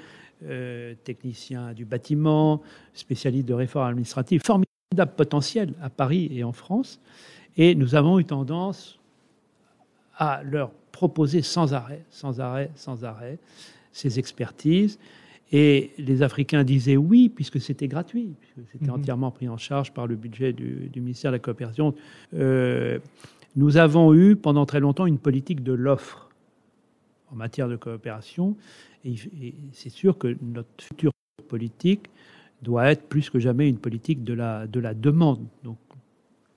euh, technicien du bâtiment, spécialiste de réforme administrative, formidable potentiel à Paris et en France. Et nous avons eu tendance à leur proposer sans arrêt, sans arrêt, sans arrêt ces expertises. Et les Africains disaient oui, puisque c'était gratuit, puisque c'était mhm. entièrement pris en charge par le budget du, ministère de la Coopération. Euh, nous avons eu pendant très longtemps une politique de l'offre en matière de coopération et, c'est sûr que notre future politique doit être plus que jamais une politique de la, de la demande. Donc,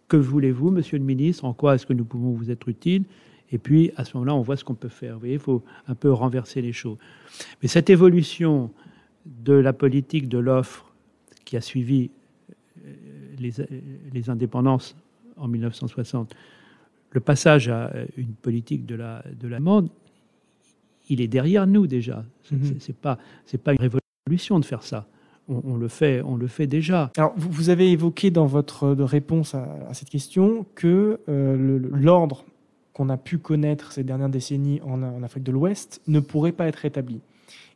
que voulez-vous, monsieur le ministre? En quoi est-ce que nous pouvons vous être utiles? Et puis, à ce moment-là, on voit ce qu'on peut faire. Vous voyez, il faut un peu renverser les choses. Mais cette évolution de la politique de l'offre qui a suivi euh, les, les indépendances en 1960, le passage à une politique de la, de la demande, il est derrière nous déjà. Ce n'est mhm. pas une révolution de faire ça. On, le fait, on le fait déjà. Alors, vous avez évoqué dans votre réponse à, cette question que euh, l'ordre qu'on a pu connaître ces dernières décennies en, en Afrique de l'Ouest ne pourrait pas être rétabli.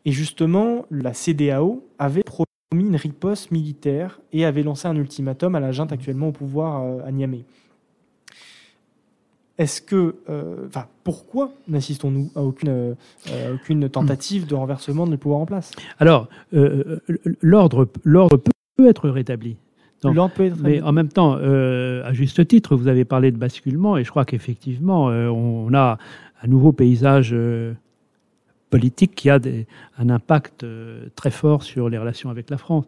Et justement, la CDAO avait promis une riposte militaire et avait lancé un ultimatum à la junte actuellement au pouvoir euh, à Niamey. Est-ce que, euh, enfin, pourquoi n'assistons-nous à aucune, euh, aucune tentative de renversement du pouvoir en place? Alors, euh, l'ordre, peut être rétabli. Mais en même temps, à juste titre, vous avez parlé de basculement, et je crois qu'effectivement, on a un nouveau paysage politique qui a un impact très fort sur les relations avec la France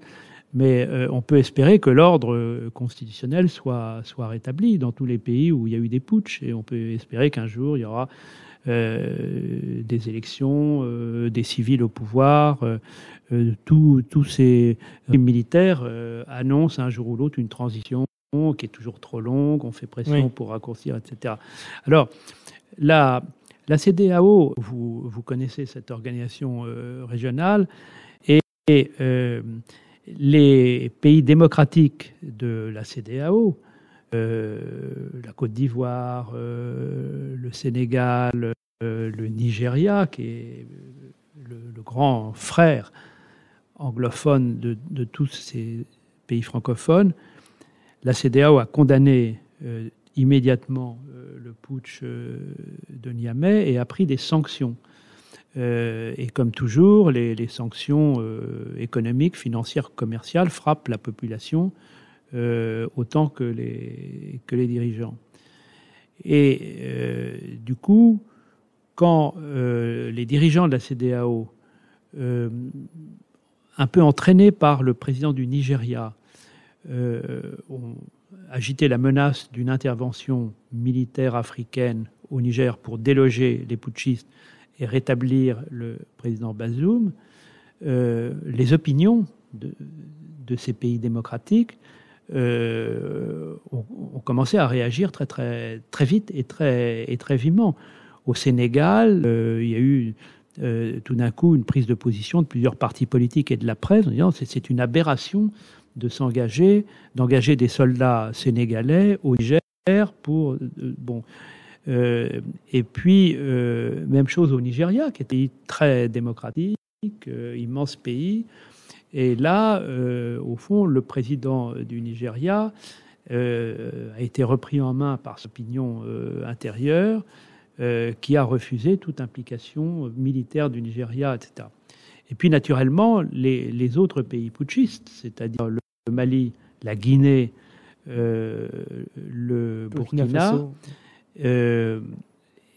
mais euh, on peut espérer que l'ordre euh, constitutionnel soit, soit rétabli dans tous les pays où il y a eu des putschs, et on peut espérer qu'un jour il y aura euh, des élections, des civils au pouvoir. tous ces militaires annoncent un jour ou l'autre une transition qui est toujours trop longue, on fait pression pour raccourcir, etc. Alors, la, la CDAO, vous, connaissez cette organisation régionale, et, et les pays démocratiques de la CDAO, euh, la Côte d'Ivoire, euh, le Sénégal, euh, le Nigeria, qui est le, grand frère anglophone de, tous ces pays francophones, la CDAO a condamné immédiatement le putsch de Niamey et a pris des sanctions. et comme toujours, les, sanctions économiques, financières, commerciales frappent la population autant que les, que les dirigeants. Et euh, du coup, quand euh, les dirigeants de la CDAO, euh, un peu entraînés par le président du Nigeria, ont agité la menace d'une intervention militaire africaine au Niger pour déloger les putschistes et rétablir le président Bazoum, les opinions de, ces pays démocratiques euh, ont, commencé à réagir très, très, très vite et très, et très vivement. Au Sénégal, euh, il y a eu euh, tout d'un coup une prise de position de plusieurs partis politiques et de la presse en disant c'est une aberration de s'engager, d'engager des soldats sénégalais au Niger pour bon. et puis même chose au Nigeria, qui était très démocratique, immense pays, et là, euh, au fond, le président du Nigeria euh, a été repris en main par son opinion euh, intérieure, qui a refusé toute implication militaire du Nigeria, etc. Et puis, naturellement, les, autres pays putschistes, c'est-à-dire le Mali, la Guinée, le Burkina,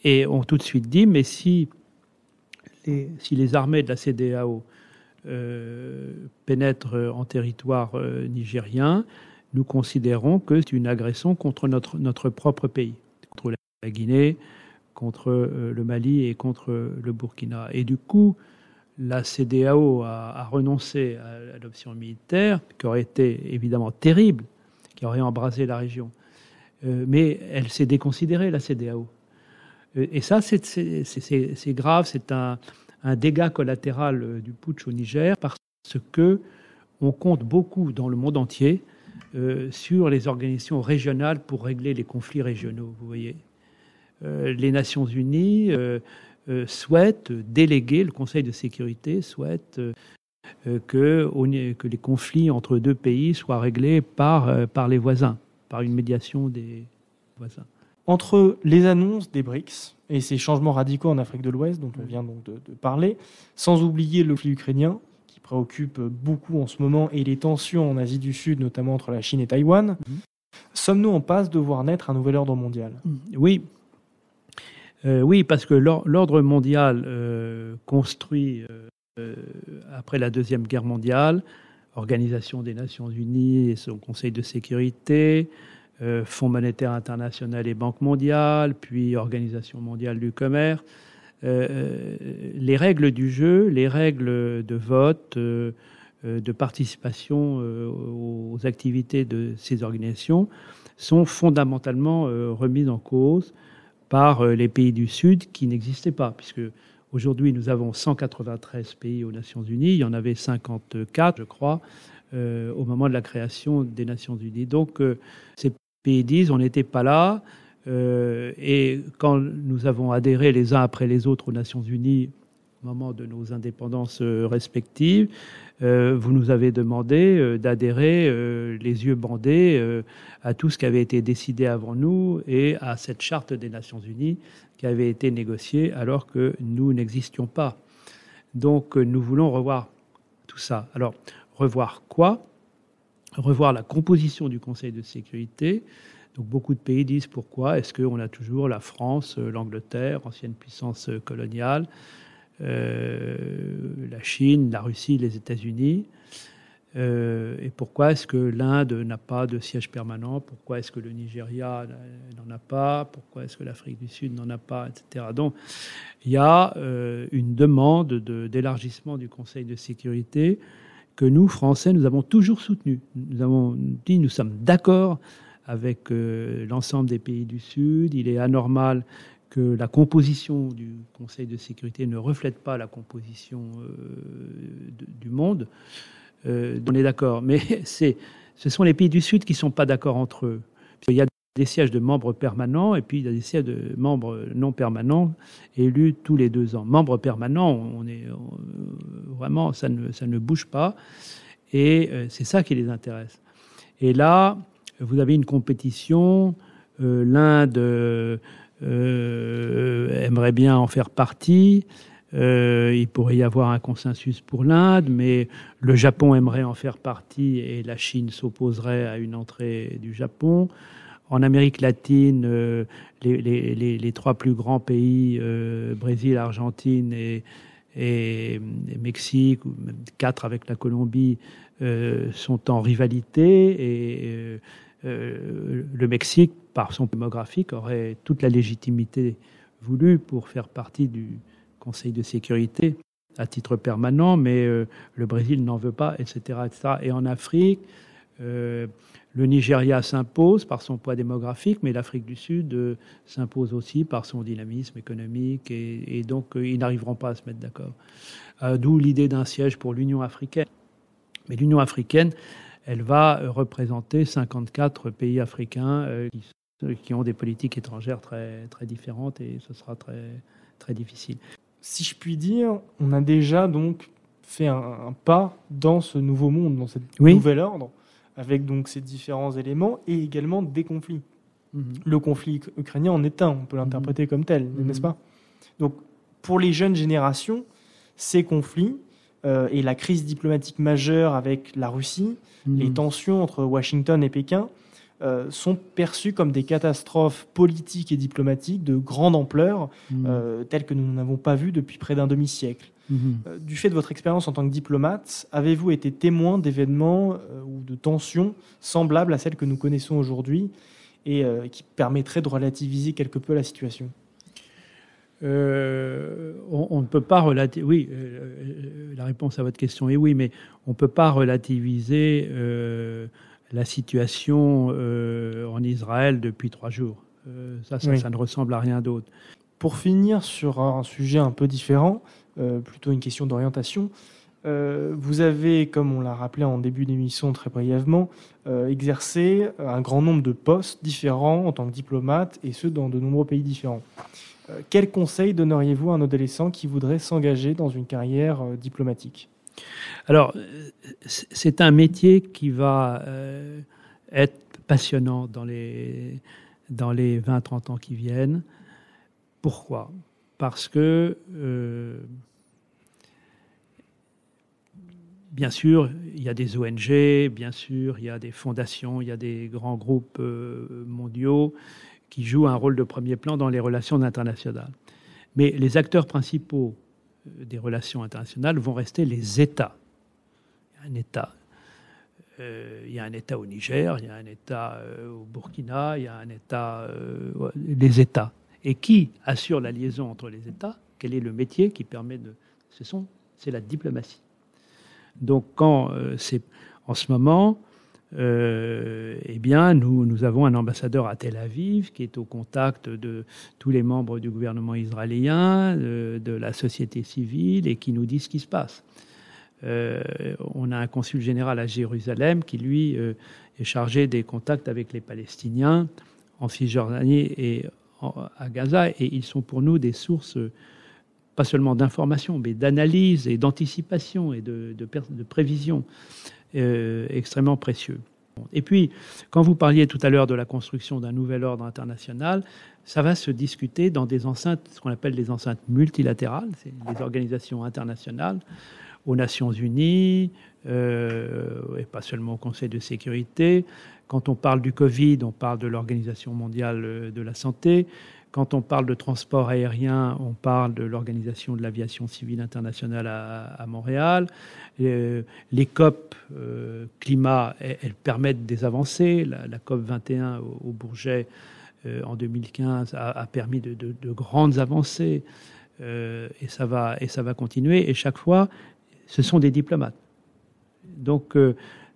et ont tout de suite dit, mais si les, si les armées de la CDAO euh, pénètre en territoire euh, nigérien, nous considérons que c'est une agression contre notre, notre propre pays, contre la Guinée, contre euh, le Mali et contre le Burkina. Et du coup, la CDAO a, renoncé à l'option militaire, qui aurait été évidemment terrible, qui aurait embrasé la région. mais elle s'est déconsidérée, la CDAO. Et ça, c'est grave, c'est un, dégât collatéral euh, du putsch au Niger parce que on compte beaucoup dans le monde entier euh, sur les organisations régionales pour régler les conflits régionaux. Vous voyez, euh, les Nations Unies souhaitent déléguer le Conseil de sécurité souhaite que, que, les conflits entre deux pays soient réglés par, par les voisins, par une médiation des voisins. Entre les annonces des BRICS et ces changements radicaux en Afrique de l'Ouest dont on vient donc de, parler, sans oublier le conflit ukrainien qui préoccupe beaucoup en ce moment et les tensions en Asie du Sud, notamment entre la Chine et Taïwan, mhm. sommes-nous en passe de voir naître un nouvel ordre mondial? Oui. Euh, oui, parce que l'ordre mondial euh, construit euh, après la Deuxième Guerre mondiale, Organisation des Nations Unies et son Conseil de sécurité, Fonds monétaire international et Banque mondiale, puis Organisation mondiale du commerce. Les règles du jeu, les règles de vote, de participation aux activités de ces organisations sont fondamentalement remises en cause par les pays du Sud qui n'existaient pas, puisque aujourd'hui nous avons 193 pays aux Nations Unies, il y en avait 54, je crois, au moment de la création des Nations Unies. Donc, c'est pays disent on n'était pas là. Euh, et quand nous avons adhéré les uns après les autres aux Nations Unies moment de nos indépendances euh, respectives, euh, vous nous avez demandé d'adhérer les yeux bandés à tout ce qui avait été décidé avant nous et à cette charte des Nations Unies qui avait été négociée alors que nous n'existions pas. Donc nous voulons revoir tout ça. Alors, revoir quoi? Revoir la composition du Conseil de sécurité. Donc beaucoup de pays disent pourquoi? Est-ce qu'on a toujours la France, euh, l'Angleterre, ancienne puissance euh, coloniale, euh, la Chine, la Russie, les États-Unis et pourquoi est-ce que l'Inde n'a pas de siège permanent? Pourquoi est-ce que le Nigeria n'en a pas? Pourquoi est-ce que l'Afrique du Sud n'en a pas Etc. Donc, il y a une demande d'élargissement du Conseil de sécurité que nous, Français, nous avons toujours soutenu. Nous avons dit, nous sommes d'accord avec euh, l'ensemble des pays du Sud. Il est anormal que la composition du Conseil de sécurité ne reflète pas la composition euh, du monde. Euh, on est d'accord, mais c'est, ce sont les pays du Sud qui ne sont pas d'accord entre eux. Il y a des sièges de membres permanents et puis il y a des sièges de membres non permanents élus tous les deux ans. Membres permanents, on est vraiment, ça ne, ça ne bouge pas et euh, c'est ça qui les intéresse. Et là, vous avez une compétition. L'Inde aimerait bien en faire partie. il pourrait y avoir un consensus pour l'Inde, mais le Japon aimerait en faire partie et la Chine s'opposerait à une entrée du Japon. En Amérique latine, les, trois plus grands pays, Brésil, Argentine et, et, Mexique, ou même quatre avec la Colombie, euh, sont en rivalité et euh, euh, le Mexique, par son démographique, aurait toute la légitimité voulue pour faire partie du Conseil de sécurité à titre permanent, mais le Brésil n'en veut pas, etc.. Et en Afrique, le Nigeria s'impose par son poids démographique, mais l'Afrique du Sud euh, s'impose aussi par son dynamisme économique, et, donc euh, ils n'arriveront pas à se mettre d'accord. Euh, d'où l'idée d'un siège pour l'Union africaine. Mais l'Union africaine, elle va représenter 54 pays africains qui, ont des politiques étrangères très, très différentes, et ce sera très, très difficile. Si je puis dire, on a déjà donc fait un, pas dans ce nouveau monde, dans ce nouvel ordre avec donc ces différents éléments et également des conflits. Mhm. Le conflit ukrainien en est un, on peut l'interpréter mhm. comme tel, n'est-ce mhm. pas? Donc pour les jeunes générations, ces conflits euh, et la crise diplomatique majeure avec la Russie, les tensions entre Washington et Pékin, euh, sont perçus comme des catastrophes politiques et diplomatiques de grande ampleur, euh, telles que nous n'avons pas vues depuis près d'un demi-siècle. Mhm. Euh, du fait de votre expérience en tant que diplomate, avez-vous été témoin d'événements ou de tensions semblables à celles que nous connaissons aujourd'hui et qui permettraient de relativiser quelque peu la situation? On, ne peut pas relativiser. Oui, la réponse à votre question est oui, mais on ne peut pas relativiser la situation en Israël depuis trois jours. ça, ça, ne ressemble à rien d'autre. Pour finir sur un sujet un peu différent, euh, plutôt une question d'orientation. Euh, vous avez, comme on l'a rappelé en début d'émission très brièvement, euh, exercé un grand nombre de postes différents en tant que diplomate, et ce, dans de nombreux pays différents. quel conseil donneriez-vous à un adolescent qui voudrait s'engager dans une carrière diplomatique? Alors, c'est un métier qui va être passionnant dans les, dans les 20-30 ans qui viennent. Pourquoi? Parce que bien sûr, il y a des ONG, bien sûr, il y a des fondations, il y a des grands groupes euh, mondiaux qui jouent un rôle de premier plan dans les relations internationales. Mais les acteurs principaux euh, des relations internationales vont rester les États. Il y a un État. Euh, il y a un État au Niger, il y a un État au Burkina, il y a un État, les États. Et qui assure la liaison entre les États? Quel est le métier qui permet de... Ce sont, c'est la diplomatie. Donc, quand euh, c'est en ce moment, euh, eh bien, nous, avons un ambassadeur à Tel Aviv qui est au contact de tous les membres du gouvernement israélien, de, la société civile, et qui nous dit ce qui se passe. Euh, on a un consul général à Jérusalem qui, lui, est chargé des contacts avec les Palestiniens en Cisjordanie et à Gaza, et ils sont pour nous des sources pas seulement d'information, mais d'analyse et d'anticipation et de, prévision euh, extrêmement précieux. Et puis, quand vous parliez tout à l'heure de la construction d'un nouvel ordre international, ça va se discuter dans des enceintes, ce qu'on appelle des enceintes multilatérales, c'est les organisations internationales, aux Nations Unies, euh, et pas seulement au Conseil de sécurité. Quand on parle du Covid, on parle de l'Organisation mondiale de la santé. Quand on parle de transport aérien, on parle de l'Organisation de l'aviation civile internationale à, Montréal. Euh, les COP euh, climat, elles, permettent des avancées. La, COP 21 au, Bourget euh, en 2015 a, permis de, grandes avancées. et, ça va, et ça va continuer. Et chaque fois, ce sont des diplomates. Donc,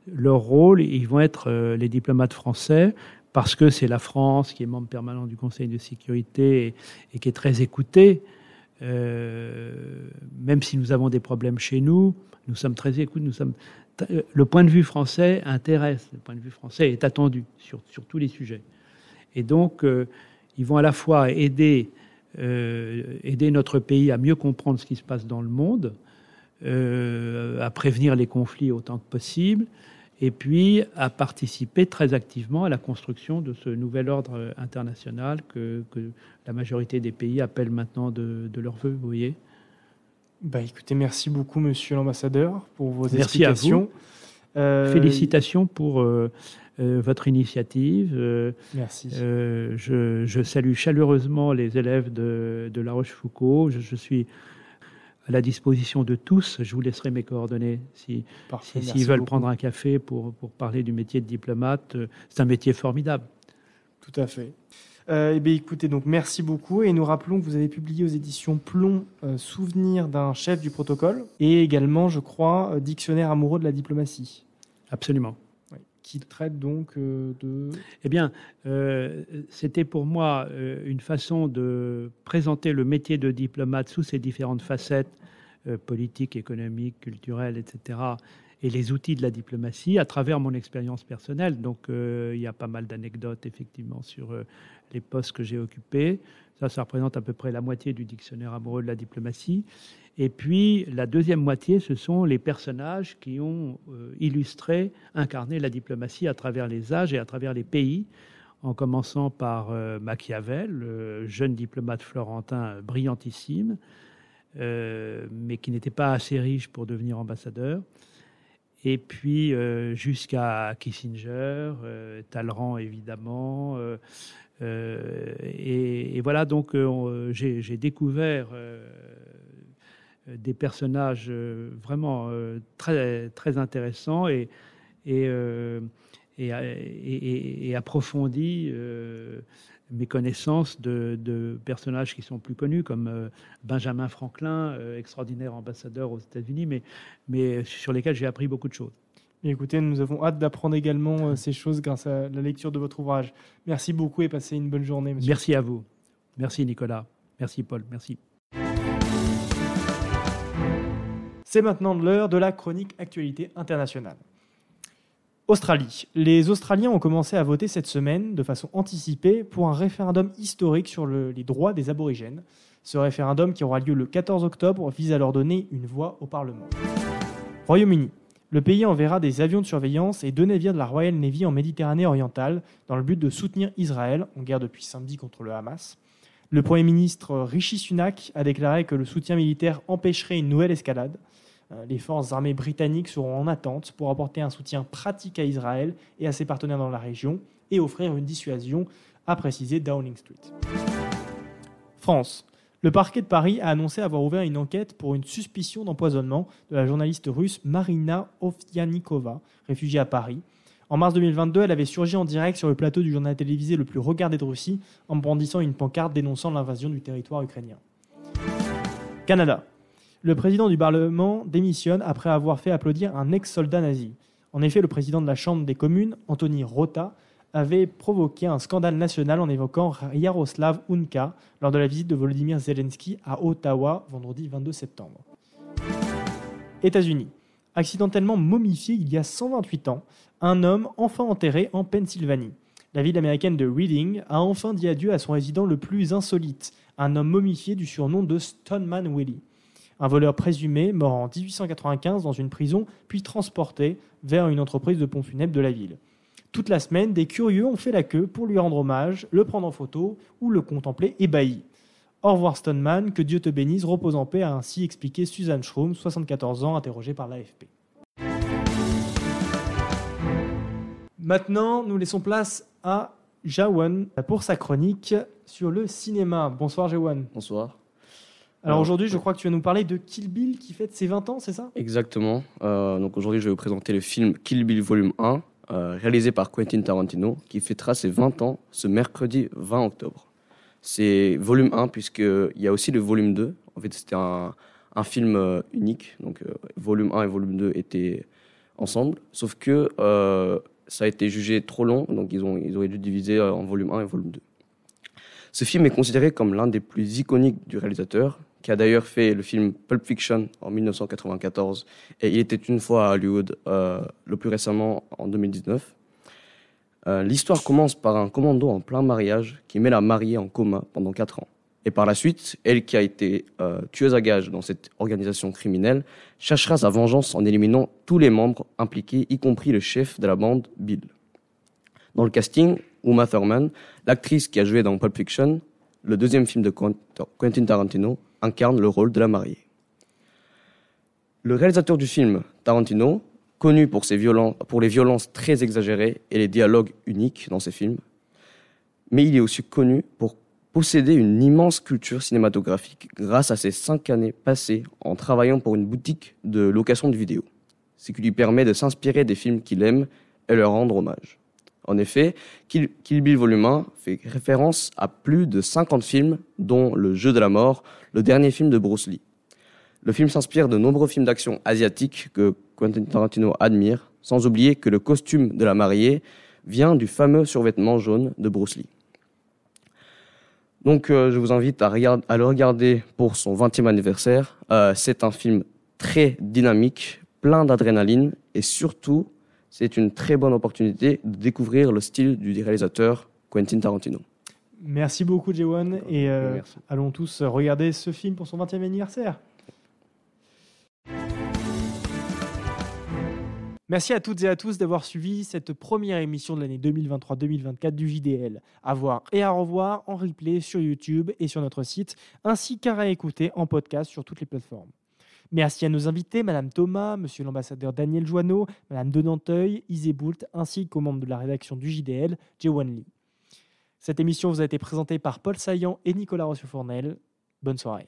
leur rôle, ils vont être les diplomates français parce que c'est la France qui est membre permanent du Conseil de sécurité et, qui est très écoutée. Euh, même si nous avons des problèmes chez nous, nous sommes très écoutés. Nous sommes, le point de vue français intéresse, le point de vue français est attendu sur, sur tous les sujets. Et donc, euh, ils vont à la fois aider, euh, aider notre pays à mieux comprendre ce qui se passe dans le monde, à prévenir les conflits autant que possible, et puis a participé très activement à la construction de ce nouvel ordre international que, la majorité des pays appellent maintenant de, leur vœu, vous voyez. Bah, écoutez, merci beaucoup, monsieur l'ambassadeur, pour vos merci explications. À vous. Euh, Félicitations pour euh, euh, votre initiative. merci. Je, je, salue chaleureusement les élèves de, de La Rochefoucauld. Je, je suis à la disposition de tous. Je vous laisserai mes coordonnées si, s'ils veulent prendre un café pour, pour parler du métier de diplomate. C'est un métier formidable. Tout à fait. Euh, eh bien, écoutez, donc merci beaucoup. Et nous rappelons que vous avez publié aux éditions Plomb euh, Souvenir d'un chef du protocole et également, je crois, euh, Dictionnaire amoureux de la diplomatie. Absolument. Qui traite donc de. Eh bien, c'était pour moi une façon de présenter le métier de diplomate sous ses différentes facettes politiques, économiques, culturelles, etc et les outils de la diplomatie à travers mon expérience personnelle. Donc il y a pas mal d'anecdotes effectivement sur les postes que j'ai occupés. Ça, ça représente à peu près la moitié du dictionnaire amoureux de la diplomatie. Et puis, la deuxième moitié, ce sont les personnages qui ont euh, illustré, incarné la diplomatie à travers les âges et à travers les pays, en commençant par euh, Machiavel, jeune diplomate florentin brillantissime, euh, mais qui n'était pas assez riche pour devenir ambassadeur. Et puis jusqu'à Kissinger, Talleyrand évidemment, euh, et, voilà, donc euh, j'ai découvert euh, des personnages vraiment très, très intéressants et, et, et, approfondi mes connaissances de, personnages qui sont plus connus, comme Benjamin Franklin, extraordinaire ambassadeur aux États-Unis, mais, mais sur lesquels j'ai appris beaucoup de choses écoutez, nous avons hâte d'apprendre également euh, ces choses grâce à la lecture de votre ouvrage. Merci beaucoup et passez une bonne journée. Monsieur. Merci à vous. Merci Nicolas. Merci Paul. Merci. C'est maintenant l'heure de la chronique actualité internationale. Australie. Les Australiens ont commencé à voter cette semaine de façon anticipée pour un référendum historique sur les droits des aborigènes. Ce référendum qui aura lieu le 14 octobre vise à leur donner une voix au Parlement. Royaume-Uni. Le pays enverra des avions de surveillance et deux navires de la Royal Navy en Méditerranée orientale dans le but de soutenir Israël, en guerre depuis samedi contre le Hamas. Le Premier ministre Rishi Sunak a déclaré que le soutien militaire empêcherait une nouvelle escalade. Euh, les forces armées britanniques seront en attente pour apporter un soutien pratique à Israël et à ses partenaires dans la région et offrir une dissuasion, a précisé Downing Street. France. Le parquet de Paris a annoncé avoir ouvert une enquête pour une suspicion d'empoisonnement de la journaliste russe Marina Ovsianikova, réfugiée à Paris. En mars 2022, elle avait surgi en direct sur le plateau du journal télévisé le plus regardé de Russie en brandissant une pancarte dénonçant l'invasion du territoire ukrainien. Canada. Le président du Parlement démissionne après avoir fait applaudir un ex-soldat nazi. En effet, le président de la Chambre des communes, Anthony Rota, avait provoqué un scandale national en évoquant Yaroslav Unka lors de la visite de Volodymyr Zelensky à Ottawa vendredi 22 septembre. États-Unis. Accidentellement momifié il y a 128 ans, un homme enfin enterré en Pennsylvanie. La ville américaine de Reading a enfin dit adieu à son résident le plus insolite, un homme momifié du surnom de Stoneman Willie. Un voleur présumé, mort en 1895 dans une prison, puis transporté vers une entreprise de pompes funèbres de la ville. Toute la semaine, des curieux ont fait la queue pour lui rendre hommage, le prendre en photo ou le contempler ébahi. Au revoir Stoneman, que Dieu te bénisse, repose en paix, a ainsi expliqué Suzanne Schraum, 74 ans, interrogée par l'AFP. Maintenant, nous laissons place à Jawan pour sa chronique sur le cinéma. Bonsoir Jawan. Bonsoir. Alors aujourd'hui, je crois que tu vas nous parler de Kill Bill qui fête ses 20 ans, c'est ça? Exactement. Euh, donc aujourd'hui, je vais vous présenter le film Kill Bill Volume 1, euh, réalisé par Quentin Tarantino, qui fêtera ses 20 ans ce mercredi 20 octobre. C'est volume 1, puisqu'il y a aussi le volume 2. En fait, c'était un, un, film euh, unique, donc volume 1 et volume 2 étaient ensemble, sauf que ça a été jugé trop long, donc ils, ont, ils auraient dû diviser en volume 1 et volume 2. Ce film est considéré comme l'un des plus iconiques du réalisateur, qui a d'ailleurs fait le film Pulp Fiction en 1994 et Il était une fois à Hollywood euh, le plus récemment en 2019. Euh, l'histoire commence par un commando en plein mariage qui met la mariée en coma pendant 4 ans. Et par la suite, elle qui a été euh, tueuse à gages dans cette organisation criminelle, cherchera sa vengeance en éliminant tous les membres impliqués, y compris le chef de la bande, Bill. Dans le casting, Uma Thurman, l'actrice qui a joué dans Pulp Fiction, le deuxième film de Quentin Tarantino, incarne le rôle de la mariée. Le réalisateur du film, Tarantino, connu pour, ses pour les violences très exagérées et les dialogues uniques dans ses films, mais il est aussi connu pour posséder une immense culture cinématographique grâce à ses cinq années passées en travaillant pour une boutique de location de vidéos, ce qui lui permet de s'inspirer des films qu'il aime et leur rendre hommage. En effet, Kill, Bill Volume 1 fait référence à plus de 50 films, dont Le Jeu de la mort, le dernier film de Bruce Lee. Le film s'inspire de nombreux films d'action asiatiques que Quentin Tarantino admire, sans oublier que le costume de la mariée vient du fameux survêtement jaune de Bruce Lee. Donc euh, je vous invite à, le regarder pour son 20e anniversaire. Euh, c'est un film très dynamique, plein d'adrénaline et surtout c'est une très bonne opportunité de découvrir le style du réalisateur Quentin Tarantino. Merci beaucoup, Jewan. Et euh, allons tous regarder ce film pour son 20e anniversaire. Merci à toutes et à tous d'avoir suivi cette première émission de l'année 2023-2024 du JDL. À voir et à revoir en replay sur YouTube et sur notre site, ainsi qu'à réécouter en podcast sur toutes les plateformes. Merci à nos invités, Madame Thomas, Monsieur l'ambassadeur Daniel Joanneau, Madame Denanteuil, Isé Boult, ainsi qu'aux membres de la rédaction du JDL, Jewan Lee. Cette émission vous a été présentée par Paul Saillant et Nicolas Rossio-Fournel. Bonne soirée.